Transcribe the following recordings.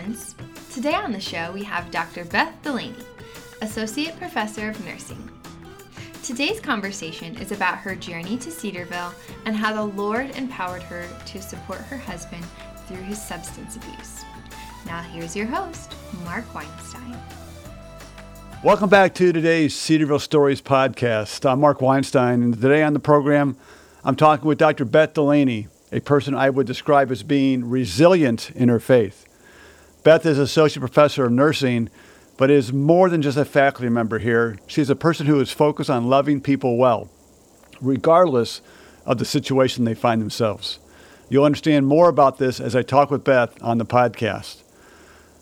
friends. Today on the show, we have Dr. Beth Delaney, Associate Professor of Nursing. Today's conversation is about her journey to Cedarville and how the Lord empowered her to support her husband through his substance abuse. Now, here's your host, Mark Weinstein. Welcome back to today's Cedarville Stories podcast. I'm Mark Weinstein, and today on the program, I'm talking with Dr. Beth Delaney, a person I would describe as being resilient in her faith. Beth is Associate Professor of Nursing, but is more than just a faculty member here. She's a person who is focused on loving people well, regardless of the situation they find themselves. You'll understand more about this as I talk with Beth on the podcast.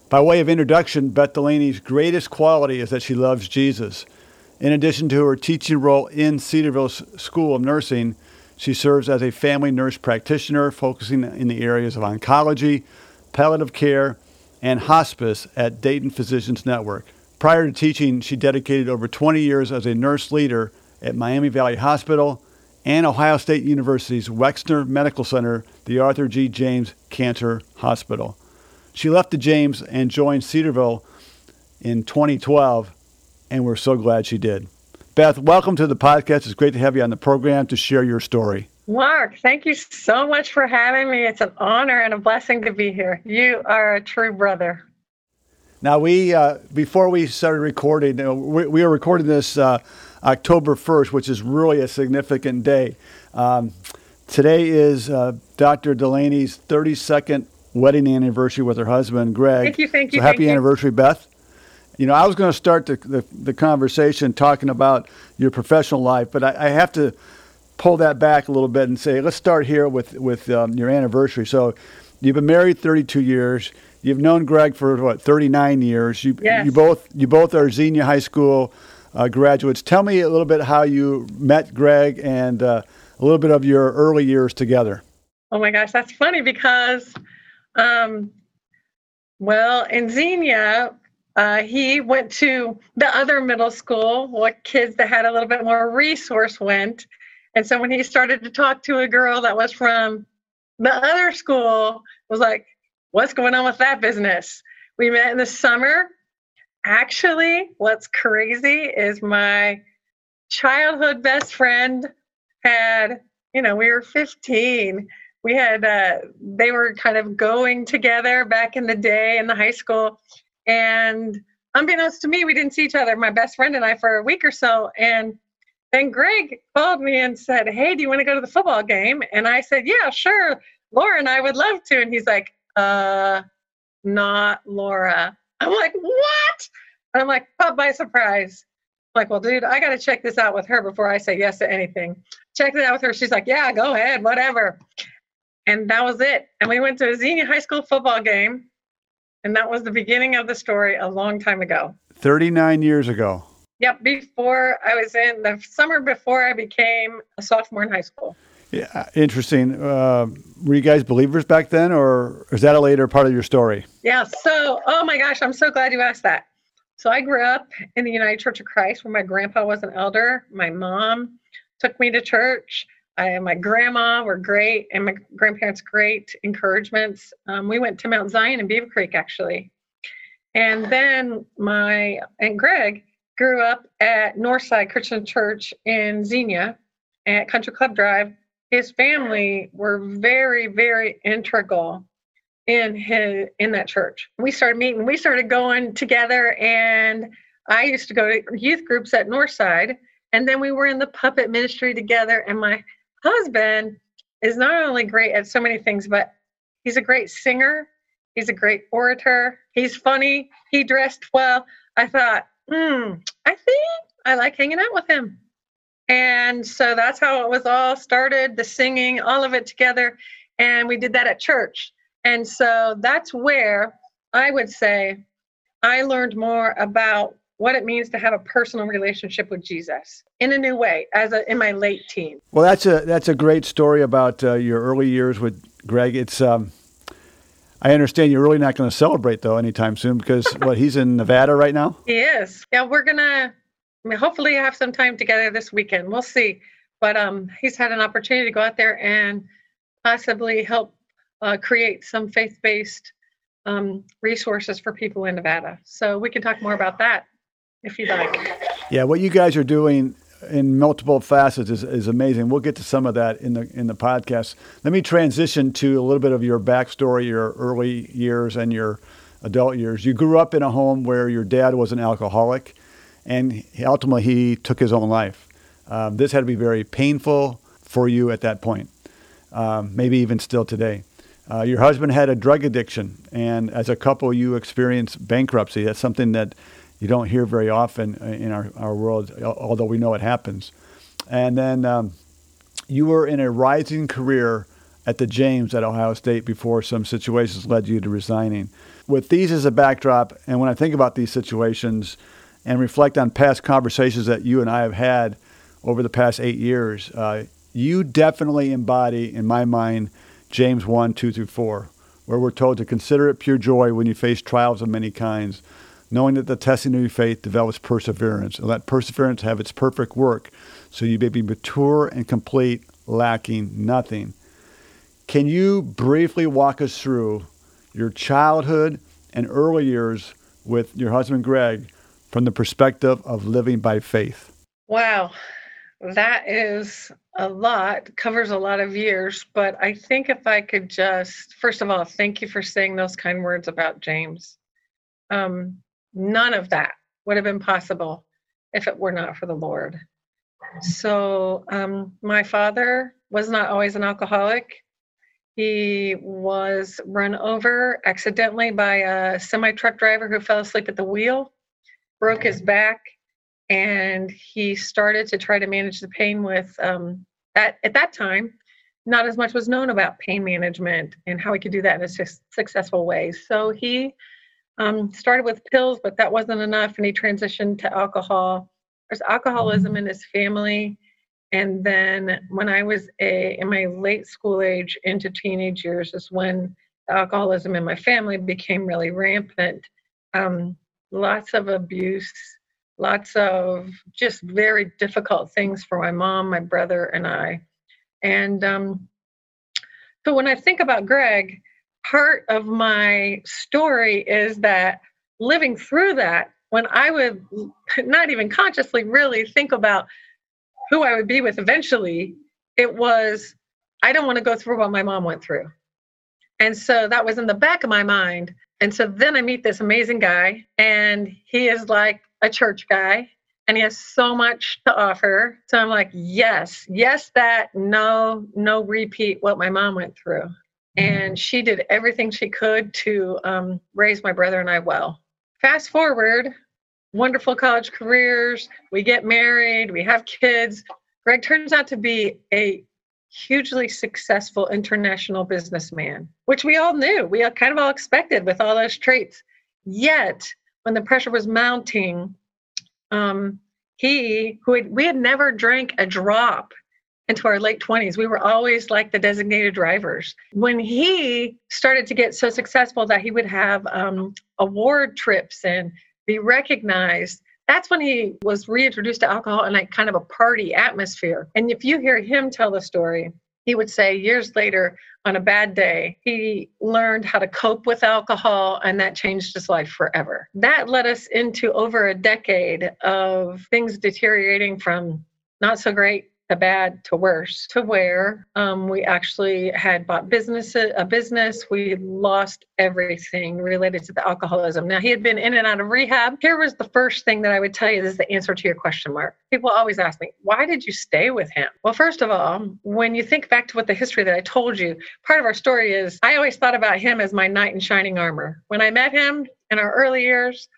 By way of introduction, Beth Delaney's greatest quality is that she loves Jesus. In addition to her teaching role in Cedarville School of Nursing, she serves as a family nurse practitioner, focusing in the areas of oncology, palliative care, and hospice at Dayton Physicians Network. Prior to teaching, she dedicated over 20 years as a nurse leader at Miami Valley Hospital and Ohio State University's Wexner Medical Center, the Arthur G. James Cancer Hospital. She left the James and joined Cedarville in 2012, and we're so glad she did. Beth, welcome to the podcast. It's great to have you on the program to share your story. Mark, thank you so much for having me. It's an honor and a blessing to be here. You are a true brother. Now, we uh, before we started recording, know, we, we, are recording this uh, October 1st, which is really a significant day. Um, today is uh, Dr. Delaney's 32nd wedding anniversary with her husband, Greg. Thank you, thank you. So happy anniversary. Beth. You know, I was going to start the, the, the, conversation talking about your professional life, but I, I, have to pull that back a little bit and say, let's start here with, with um, your anniversary. So you've been married 32 years. You've known Greg for what 39 years. You yes. you both you both are Xenia High School uh, graduates. Tell me a little bit how you met Greg and uh, a little bit of your early years together. Oh my gosh, that's funny because, um, well, in Xenia, uh, he went to the other middle school, what kids that had a little bit more resource went. And so when he started to talk to a girl that was from the other school, was like, what's going on with that business? We met in the summer. Actually, what's crazy is my childhood best friend had, you know, we were 15. We had, uh, they were kind of going together back in the day in the high school and unbeknownst to me, we didn't see each other, my best friend and I, for a week or so. And then Greg called me and said, Hey, do you want to go to the football game? And I said, Yeah, sure. Laura and I would love to. And he's like, Uh, not Laura. I'm like, What? And I'm like, Caught by surprise. I'm like, well, dude, I got to check this out with her before I say yes to anything. Checked it out with her. She's like, Yeah, go ahead, whatever. And that was it. And we went to a Xenia High School football game and that was the beginning of the story a long time ago. 39 years ago. Yep, before I was in the summer before I became a sophomore in high school. Yeah, interesting. Uh, were you guys believers back then, or is that a later part of your story? Yeah. So, oh my gosh, I'm so glad you asked that. So, I grew up in the United Church of Christ, where my grandpa was an elder. My mom took me to church. I, my grandma were great, and my grandparents great encouragements. Um, we went to Mount Zion in Beavercreek actually, and then my aunt Greg grew up at Northside Christian Church in Xenia at Country Club Drive. His family were very, very integral in his in that church. We started meeting. We started going together, and I used to go to youth groups at Northside, and then we were in the puppet ministry together. And my husband is not only great at so many things, but he's a great singer. He's a great orator. He's funny. He dressed well. I thought, hmm, I think I like hanging out with him. And so that's how it was all started the singing, all of it together. And we did that at church. And so that's where I would say I learned more about what it means to have a personal relationship with Jesus in a new way as a, in my late teens. Well, that's a that's a great story about uh, your early years with Greg. It's um, I understand you're really not going to celebrate though anytime soon because what he's in Nevada right now. He is. Yeah, we're gonna I mean, hopefully have some time together this weekend. We'll see. But um, he's had an opportunity to go out there and possibly help uh, create some faith-based um, resources for people in Nevada. So we can talk more about that if you'd like. Yeah, what you guys are doing in multiple facets is, is amazing. We'll get to some of that in the in the podcast. Let me transition to a little bit of your backstory, your early years and your adult years. You grew up in a home where your dad was an alcoholic, and ultimately he took his own life. Um, this had to be very painful for you at that point, um, maybe even still today. Uh, your husband had a drug addiction, and as a couple, you experienced bankruptcy. That's something that you don't hear very often in our, our world, although we know it happens. And then um, you were in a rising career at the James at Ohio State before some situations led you to resigning. With these as a backdrop, and when I think about these situations and reflect on past conversations that you and I have had over the past eight years, uh, you definitely embody, in my mind, James 1 2 through 4, where we're told to consider it pure joy when you face trials of many kinds knowing that the testing of your faith develops perseverance, and let perseverance have its perfect work, so you may be mature and complete, lacking nothing. Can you briefly walk us through your childhood and early years with your husband Greg from the perspective of living by faith? Wow, that is a lot, covers a lot of years. But I think if I could just, first of all, thank you for saying those kind words about James. Um, None of that would have been possible if it were not for the Lord. So, um, my father was not always an alcoholic. He was run over accidentally by a semi truck driver who fell asleep at the wheel, broke his back, and he started to try to manage the pain with um, that. At that time, not as much was known about pain management and how he could do that in a su- successful way. So he um, started with pills, but that wasn't enough, and he transitioned to alcohol. There's alcoholism in his family, and then when I was a in my late school age into teenage years is when alcoholism in my family became really rampant. Um, lots of abuse, lots of just very difficult things for my mom, my brother, and I. And um, so when I think about Greg, part of my story is that living through that, when I would not even consciously really think about who I would be with eventually, it was, I don't want to go through what my mom went through. And so that was in the back of my mind. And so then I meet this amazing guy, and he is like a church guy, and he has so much to offer. So I'm like, yes, yes, that, no, no repeat what my mom went through and she did everything she could to um, raise my brother and I well. Fast forward, wonderful college careers, we get married, we have kids. Greg turns out to be a hugely successful international businessman, which we all knew. We all kind of all expected with all those traits. Yet, when the pressure was mounting, um, he, who had, we had never drank a drop into our late 20s. We were always like the designated drivers. When he started to get so successful that he would have um, award trips and be recognized, that's when he was reintroduced to alcohol in a kind of a party atmosphere. And if you hear him tell the story, he would say years later on a bad day, he learned how to cope with alcohol and that changed his life forever. That led us into over a decade of things deteriorating from not so great a bad to worse. To where um, we actually had bought business a business. We lost everything related to the alcoholism. Now he had been in and out of rehab. Here was the first thing that i would tell you. This is the answer to your question mark. People always ask me why did you stay with him? Well first of all when you think back to what the history that i told you part of our story is i always thought about him as my knight in shining armor. When i met him in our early years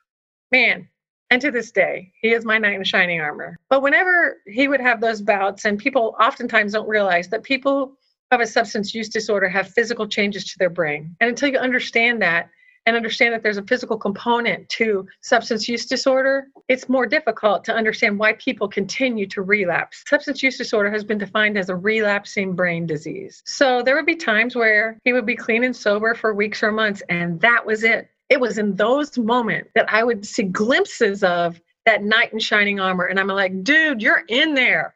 man and to this day, he is my knight in shining armor. But whenever he would have those bouts, and people oftentimes don't realize that people have a substance use disorder have physical changes to their brain. And until you understand that, and understand that there's a physical component to substance use disorder, it's more difficult to understand why people continue to relapse. Substance use disorder has been defined as a relapsing brain disease. So there would be times where he would be clean and sober for weeks or months, and that was it it was in those moments that I would see glimpses of that knight in shining armor. And I'm like, dude, you're in there.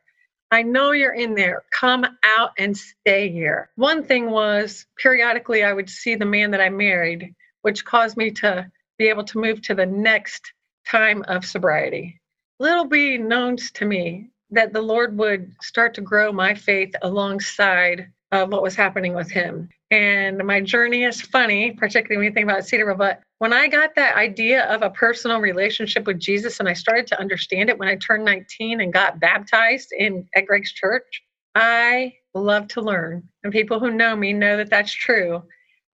I know you're in there. Come out and stay here. One thing was periodically I would see the man that I married which caused me to be able to move to the next time of sobriety. Little be known to me that the Lord would start to grow my faith alongside of what was happening with him. And my journey is funny, particularly when you think about Cedarville. But when I got that idea of a personal relationship with Jesus and I started to understand it when I turned 19 and got baptized in at Greg's church, I love to learn. And people who know me know that that's true.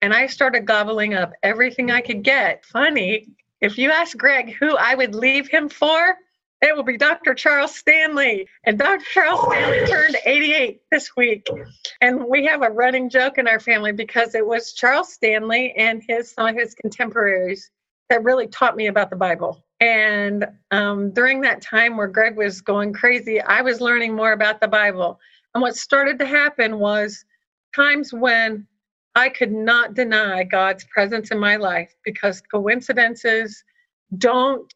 And I started gobbling up everything I could get. Funny, if you ask Greg who I would leave him for, it will be Dr. Charles Stanley. And Dr. Charles Stanley turned 88 this week. And we have a running joke in our family because it was Charles Stanley and his some of his contemporaries that really taught me about the Bible. And um, during that time where Greg was going crazy, I was learning more about the Bible. And what started to happen was times when I could not deny God's presence in my life because coincidences don't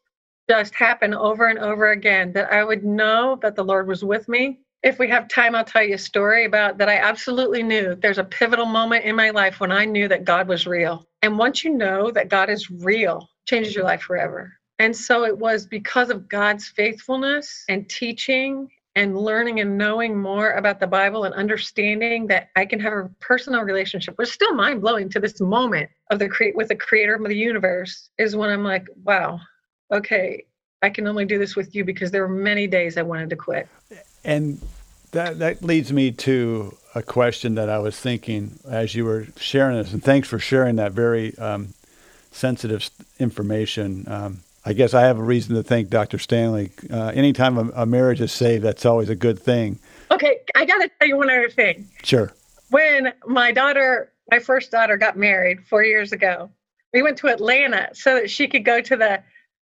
just happen over and over again that I would know that the Lord was with me. If we have time, I'll tell you a story about that I absolutely knew. There's a pivotal moment in my life when I knew that God was real. And once you know that God is real, changes your life forever. And so it was because of God's faithfulness and teaching and learning and knowing more about the Bible and understanding that I can have a personal relationship, which is still mind blowing to this moment of the create with the creator of the universe, is when I'm like, wow, okay, I can only do this with you because there were many days I wanted to quit. And that that leads me to a question that I was thinking as you were sharing this, and thanks for sharing that very um, sensitive information. Um, I guess I have a reason to thank Dr. Stanley. Uh, anytime a, a marriage is saved, that's always a good thing. Okay, I got to tell you one other thing. Sure. When my daughter, my first daughter, got married four years ago, we went to Atlanta so that she could go to the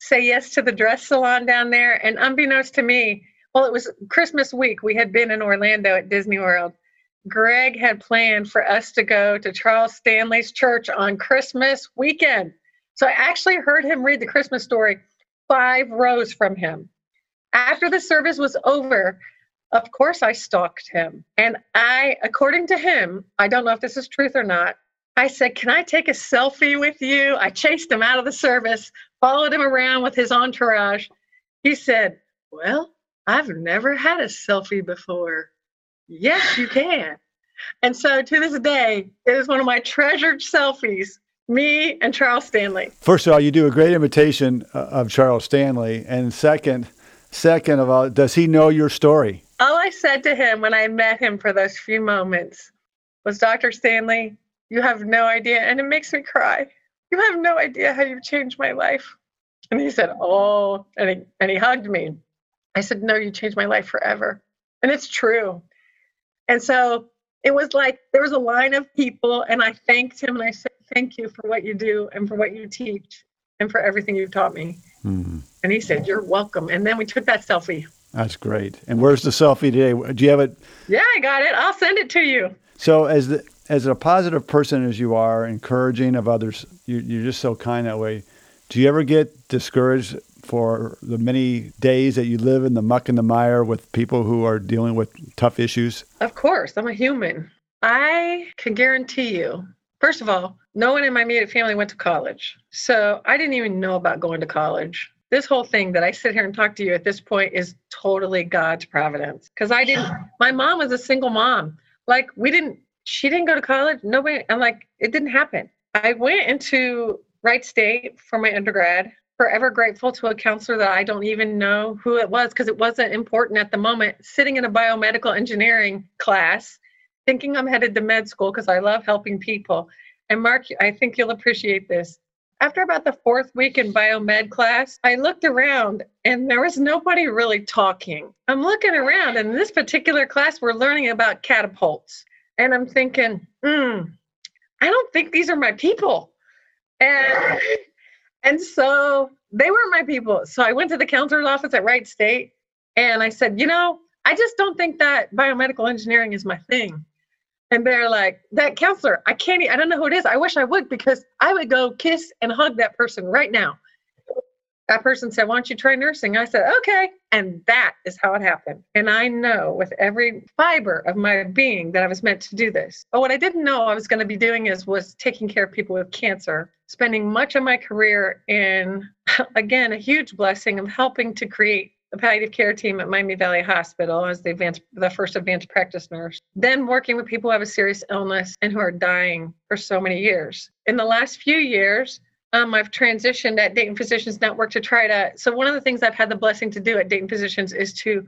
say yes to the dress salon down there. And unbeknownst to me, well, it was Christmas week. We had been in Orlando at Disney World. Greg had planned for us to go to Charles Stanley's church on Christmas weekend. So I actually heard him read the Christmas story five rows from him. After the service was over, of course, I stalked him. And I, according to him, I don't know if this is truth or not, I said, Can I take a selfie with you? I chased him out of the service, followed him around with his entourage. He said, Well, I've never had a selfie before. Yes, you can. And so to this day, it is one of my treasured selfies, me and Charles Stanley. First of all, you do a great imitation uh, of Charles Stanley. And second, second of all, does he know your story? All I said to him when I met him for those few moments was, Dr. Stanley, you have no idea. And it makes me cry. You have no idea how you've changed my life. And he said, Oh, and he, and he hugged me. I said, No, you changed my life forever. And it's true. And so it was like there was a line of people, and I thanked him and I said, Thank you for what you do and for what you teach and for everything you've taught me. Mm-hmm. And he said, You're welcome. And then we took that selfie. That's great. And where's the selfie today? Do you have it? Yeah, I got it. I'll send it to you. So as the as a positive person as you are, encouraging of others, you, you're just so kind that way. Do you ever get discouraged for the many days that you live in the muck and the mire with people who are dealing with tough issues? Of course, I'm a human. I can guarantee you, first of all, no one in my immediate family went to college. So I didn't even know about going to college. This whole thing that I sit here and talk to you at this point is totally God's providence. Because I didn't, my mom was a single mom. Like, we didn't she didn't go to college. Nobody, I'm like, it didn't happen. I went into Wright State for my undergrad, forever grateful to a counselor that I don't even know who it was because it wasn't important at the moment. Sitting in a biomedical engineering class, thinking I'm headed to med school because I love helping people. And Mark, I think you'll appreciate this. After about the fourth week in biomed class, I looked around and there was nobody really talking. I'm looking around, and in this particular class, we're learning about catapults and I'm thinking, hmm, I don't think these are my people. And and so they weren't my people. So I went to the counselor's office at Wright State and I said, you know, I just don't think that biomedical engineering is my thing. And they're like, that counselor, I can't, I don't know who it is. I wish I would because I would go kiss and hug that person right now. That person said, Why don't you try nursing? I said, Okay. And that is how it happened. And I know with every fiber of my being that I was meant to do this. But what I didn't know I was going to be doing is was taking care of people with cancer, spending much of my career in, again, a huge blessing of helping to create the palliative care team at Miami Valley Hospital as the advanced, the first advanced practice nurse. Then working with people who have a serious illness and who are dying for so many years. In the last few years, um, I've transitioned at Dayton Physicians Network to try to. So one of the things I've had the blessing to do at Dayton Physicians is to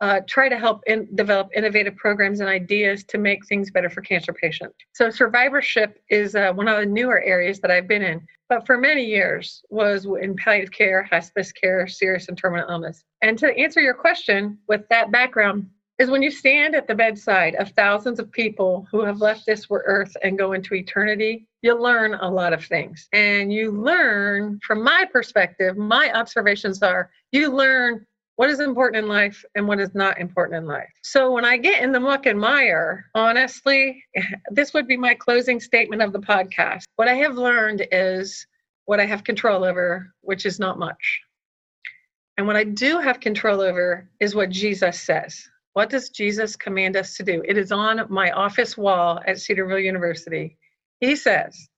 uh, try to help in, develop innovative programs and ideas to make things better for cancer patients. So survivorship is uh, one of the newer areas that I've been in, but for many years was in palliative care, hospice care, serious and terminal illness. And to answer your question, with that background, is when you stand at the bedside of thousands of people who have left this earth and go into eternity, you learn a lot of things. And you learn, from my perspective, my observations are you learn what is important in life and what is not important in life. So when I get in the muck and mire, honestly, this would be my closing statement of the podcast. What I have learned is what I have control over, which is not much. And what I do have control over is what Jesus says. What does Jesus command us to do? It is on my office wall at Cedarville University. He says,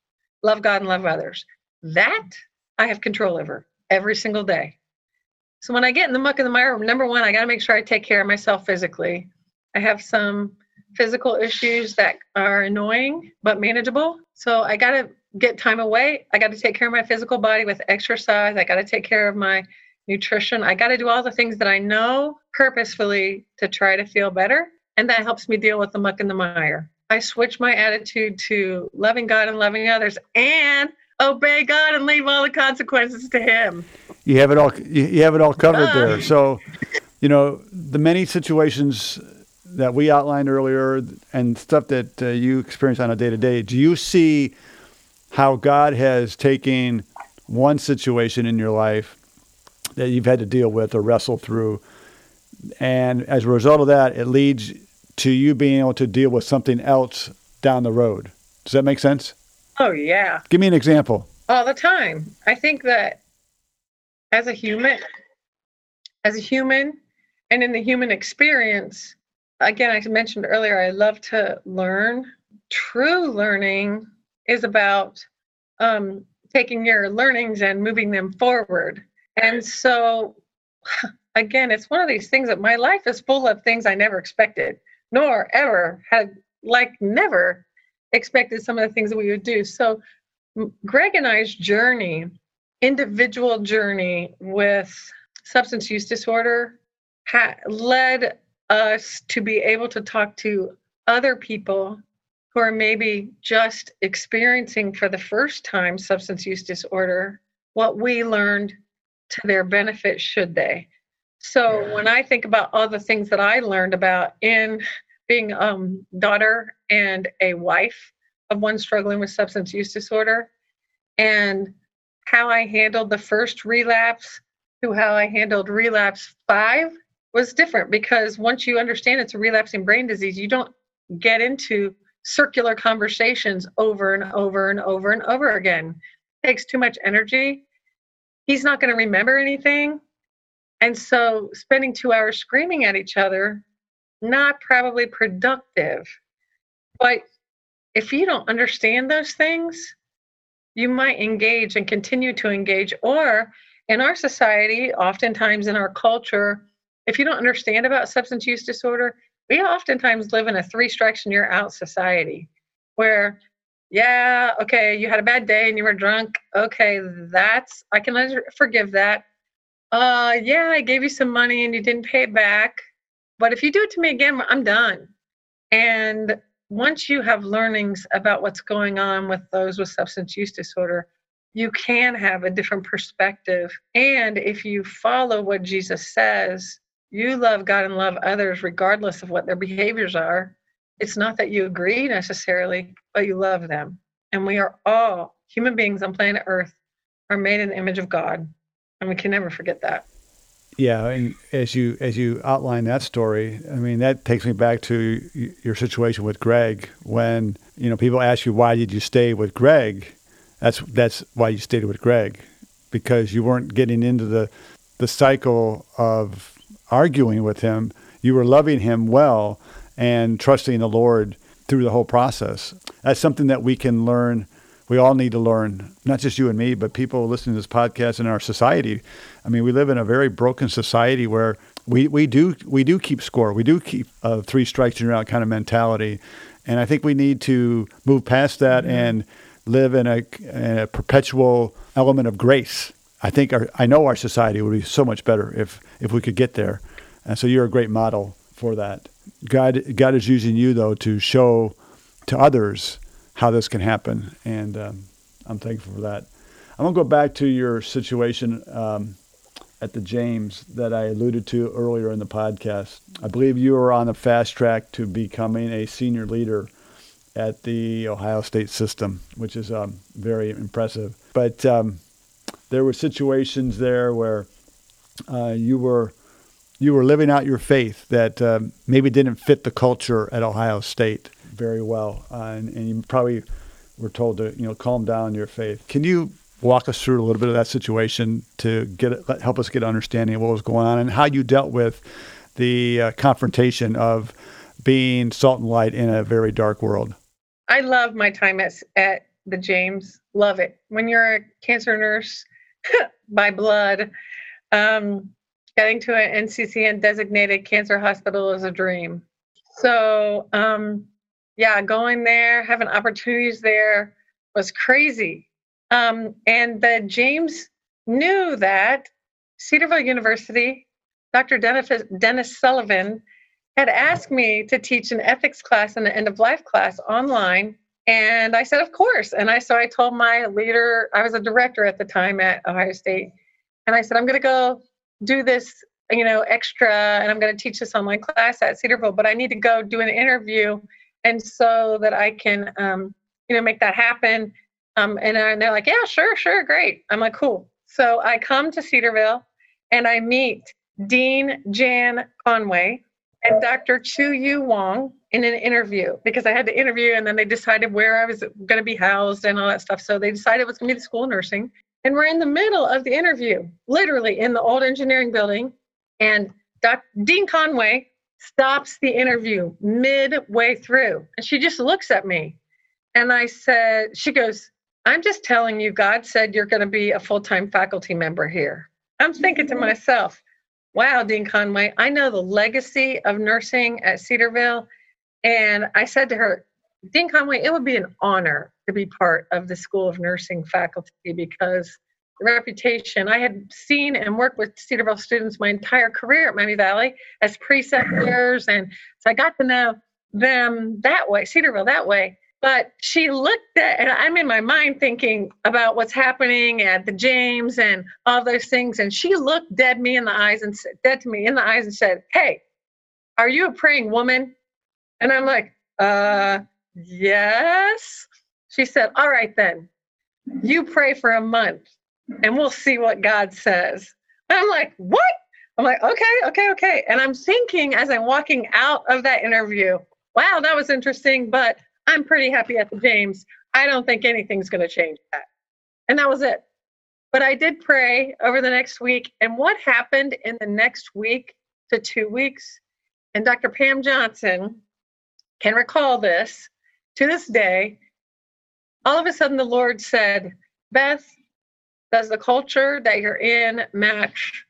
Love God and love others. That I have control over every single day. So when I get in the muck and the mire, number one, I got to make sure I take care of myself physically. I have some physical issues that are annoying but manageable. So I got to get time away. I got to take care of my physical body with exercise. I got to take care of my nutrition. I got to do all the things that I know purposefully to try to feel better. And that helps me deal with the muck and the mire. I switch my attitude to loving God and loving others and obey God and leave all the consequences to Him. You have it all. You have it all covered uh. there. So, you know, the many situations that we outlined earlier and stuff that uh, you experience on a day to day. Do you see how God has taken one situation in your life that you've had to deal with or wrestle through. And as a result of that, it leads to you being able to deal with something else down the road. Does that make sense? Oh, yeah. Give me an example. All the time. I think that as a human, as a human, and in the human experience, again, I mentioned earlier, I love to learn. True learning is about um, taking your learnings and moving them forward. And so, again, it's one of these things that my life is full of things I never expected, nor ever had, like, never expected some of the things that we would do. So, Greg and I's journey, individual journey with substance use disorder, ha- led us to be able to talk to other people who are maybe just experiencing for the first time substance use disorder, what we learned to their benefit should they so yeah. when i think about all the things that i learned about in being um daughter and a wife of one struggling with substance use disorder and how i handled the first relapse to how i handled relapse five was different because once you understand it's a relapsing brain disease you don't get into circular conversations over and over and over and over again it takes too much energy he's not going to remember anything. And so spending two hours screaming at each other, not probably productive. But if you don't understand those things, you might engage and continue to engage. Or in our society, oftentimes in our culture, if you don't understand about substance use disorder, we oftentimes live in a three strikes and you're out society where yeah, okay, you had a bad day and you were drunk. Okay, that's I can forgive that. Uh, yeah, I gave you some money and you didn't pay it back. But if you do it to me again, I'm done. And once you have learnings about what's going on with those with substance use disorder, you can have a different perspective. And if you follow what Jesus says, you love God and love others regardless of what their behaviors are, it's not that you agree necessarily, but you love them. And we are all human beings on planet Earth are made in the image of God, and we can never forget that. Yeah, and as you as you outline that story, I mean that takes me back to your situation with Greg. When you know people ask you why did you stay with Greg, that's that's why you stayed with Greg. because you weren't getting into the the cycle of arguing with him. You were loving him well and trusting the Lord through the whole process. That's something that we can learn. We all need to learn, not just you and me, but people listening to this podcast in our society. I mean, we live in a very broken society where we, we do we do keep score. We do keep a three strikes and you're out kind of mentality, and I think we need to move past that and live in a, in a perpetual element of grace. I think our, I know our society would be so much better if if we could get there, and so you're a great model for that. God God is using you though to show to others how this can happen, and um, I'm thankful for that. I'm gonna go back to your situation um, at the James that I alluded to earlier in the podcast. I believe you are on the fast track to becoming a senior leader at the Ohio State system, which is um, very impressive. But um, there were situations there where uh, you were you were living out your faith that uh, maybe didn't fit the culture at Ohio State very well, uh, and, and, you probably were told to you know calm down your faith. Can you walk us through a little bit of that situation to get help us get an understanding of what was going on and how you dealt with the uh, confrontation of being salt and light in a very dark world? I love my time at, at the James. Love it. When you're a cancer nurse by blood, um, getting to an NCCN designated cancer hospital is a dream. So, um, yeah, going there, having opportunities there was crazy. Um, and the James knew that Cedarville University, Dr. Dennis, Dennis Sullivan, had asked me to teach an ethics class and an end of life class online. And I said, of course. And I so I told my leader, I was a director at the time at Ohio State, and I said, I'm going to go do this, you know, extra, and I'm going to teach this online class at Cedarville, but I need to go do an interview, and so that I can, um, you know, make that happen. Um, and, and they're like, yeah, sure, sure, great. I'm like, cool. So I come to Cedarville, and I meet Dean Jan Conway, and Dr. Chu Yu Wong in an interview because I had to interview and then they decided where I was going to be housed and all that stuff. So they decided it was going to be the school of nursing. And we're in the middle of the interview, literally in the old engineering building. And Dr. Dean Conway stops the interview midway through. And she just looks at me. And I said, she goes, I'm just telling you, God said you're going to be a full time faculty member here. I'm thinking to mm-hmm. myself, Wow, Dean Conway, I know the legacy of nursing at Cedarville. And I said to her, Dean Conway, it would be an honor to be part of the School of Nursing faculty because the reputation I had seen and worked with Cedarville students my entire career at Miami Valley as preceptors. And so I got to know them that way, Cedarville that way. But she looked at, and I'm in my mind thinking about what's happening at the James and all those things. And she looked dead me in the eyes and said, dead to me in the eyes and said, Hey, are you a praying woman? And I'm like, uh, yes. She said, All right, then, you pray for a month and we'll see what God says. I'm like, What? I'm like, Okay, okay, okay. And I'm thinking as I'm walking out of that interview, wow, that was interesting, but I'm pretty happy at the James. I don't think anything's going to change that. And that was it. But I did pray over the next week. And what happened in the next week to two weeks? And Dr. Pam Johnson can recall this to this day. All of a sudden, the Lord said, Beth, does the culture that you're in match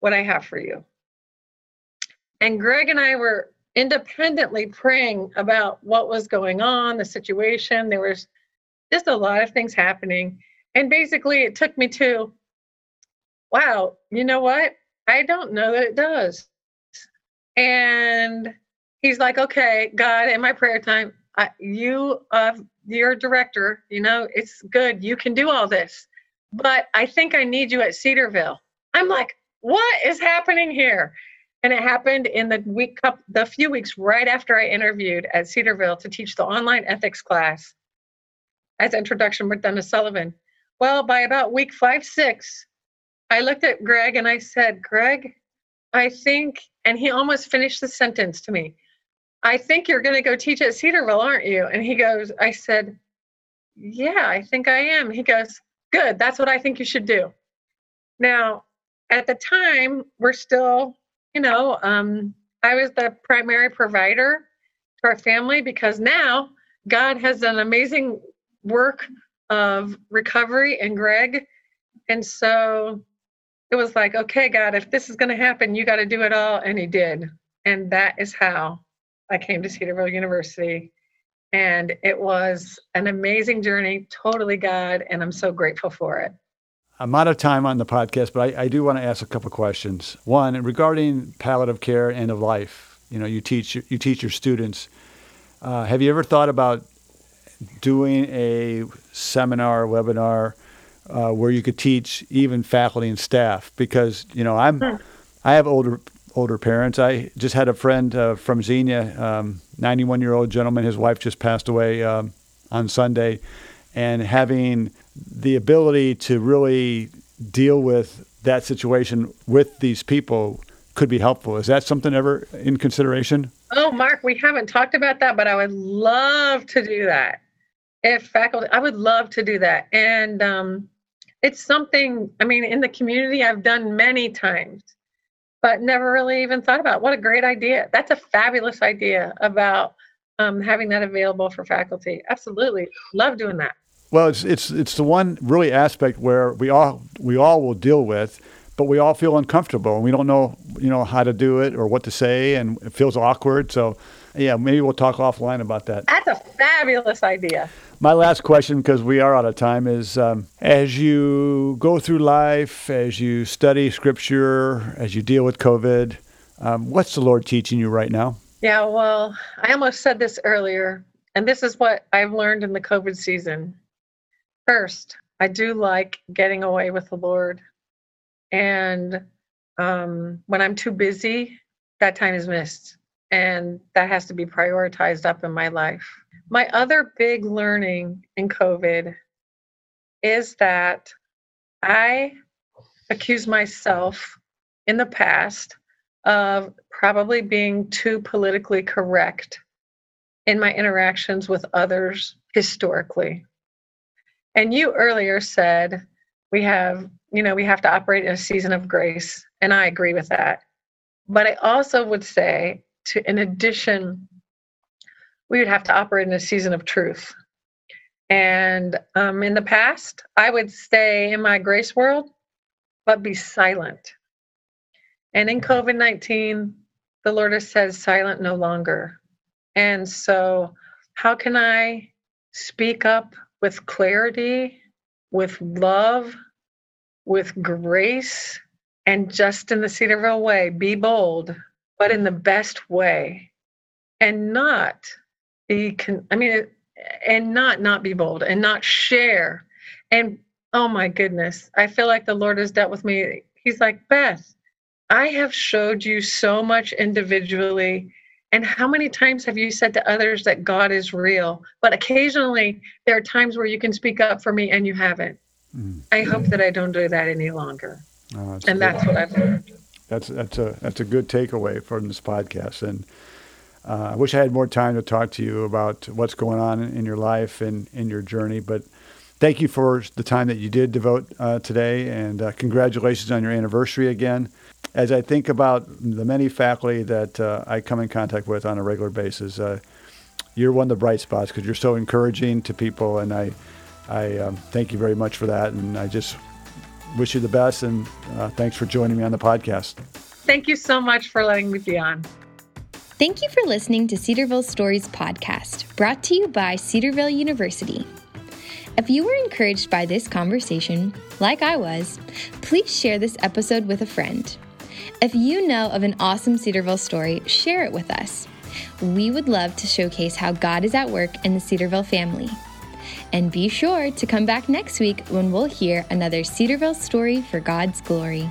what I have for you? And Greg and I were independently praying about what was going on, the situation. There was just a lot of things happening. And basically, it took me to, wow, you know what? I don't know that it does. And he's like, okay, God, in my prayer time, You, uh, you're a director, you know, it's good. You can do all this. But I think I need you at Cedarville. I'm like, what is happening here? And it happened in the week, the few weeks right after I interviewed at Cedarville to teach the online ethics class as introduction with Dennis Sullivan. Well, by about week five, six, I looked at Greg and I said, Greg, I think, and he almost finished the sentence to me. I think you're going to go teach at Cedarville, aren't you? And he goes, I said, Yeah, I think I am. He goes, good. That's what I think you should do. Now, at the time, we're still, you know, um, I was the primary provider to our family because now God has done amazing work of recovery and Greg. And so it was like, okay, God, if this is going to happen, you got to do it all. And he did. And that is how I came to Cedarville University. And it was an amazing journey, totally God. And I'm so grateful for it. I'm out of time on the podcast, but I, I do want to ask a couple questions. One, regarding palliative care, end of life. You know, you teach you teach your students. Uh, have you ever thought about doing a seminar, webinar, uh, where you could teach even faculty and staff? Because you know, I'm I have older older parents. I just had a friend uh, from Xenia, 91 um, year old gentleman. His wife just passed away um, on Sunday, and having the ability to really deal with that situation with these people could be helpful. Is that something ever in consideration? Oh, Mark, we haven't talked about that, but I would love to do that. If faculty, I would love to do that. And um, it's something, I mean, in the community, I've done many times, but never really even thought about. What a great idea. That's a fabulous idea about um, having that available for faculty. Absolutely. Love doing that. Well, it's it's it's the one really aspect where we all we all will deal with, but we all feel uncomfortable and we don't know you know how to do it or what to say, and it feels awkward. So, yeah, maybe we'll talk offline about that. That's a fabulous idea. My last question, because we are out of time, is um, as you go through life, as you study Scripture, as you deal with COVID, um, what's the Lord teaching you right now? Yeah, well, I almost said this earlier, and this is what I've learned in the COVID season First, I do like getting away with the Lord. And um, when I'm too busy, that time is missed. And that has to be prioritized up in my life. My other big learning in COVID is that I accuse myself in the past of probably being too politically correct in my interactions with others historically. And you earlier said we have, you know, we have to operate in a season of grace. And I agree with that. But I also would say, to in addition, we would have to operate in a season of truth. And um, in the past, I would stay in my grace world, but be silent. And in COVID 19, the Lord has said, silent no longer. And so, how can I speak up with clarity, with love, with grace, and just in the Cedarville way, be bold, but in the best way, and not be, con- I mean, and not not be bold and not share. And oh my goodness, I feel like the Lord has dealt with me. He's like, Beth, I have showed you so much individually and how many times have you said to others that God is real? But occasionally there are times where you can speak up for me and you haven't. Mm. I hope that I don't do that any longer. Oh, that's and that's what I've learned. That's that's a that's a good takeaway from this podcast. And uh, I wish I had more time to talk to you about what's going on in your life and in your journey. But thank you for the time that you did devote uh, today, and uh, congratulations on your anniversary again as I think about the many faculty that uh, I come in contact with on a regular basis, uh, you're one of the bright spots because you're so encouraging to people, and I, I um, thank you very much for that. And I just wish you the best, and uh, thanks for joining me on the podcast. Thank you so much for letting me be on. Thank you for listening to Cedarville Stories podcast, brought to you by Cedarville University. If you were encouraged by this conversation, like I was, please share this episode with a friend. If you know of an awesome Cedarville story, share it with us. We would love to showcase how God is at work in the Cedarville family. And be sure to come back next week when we'll hear another Cedarville story for God's glory.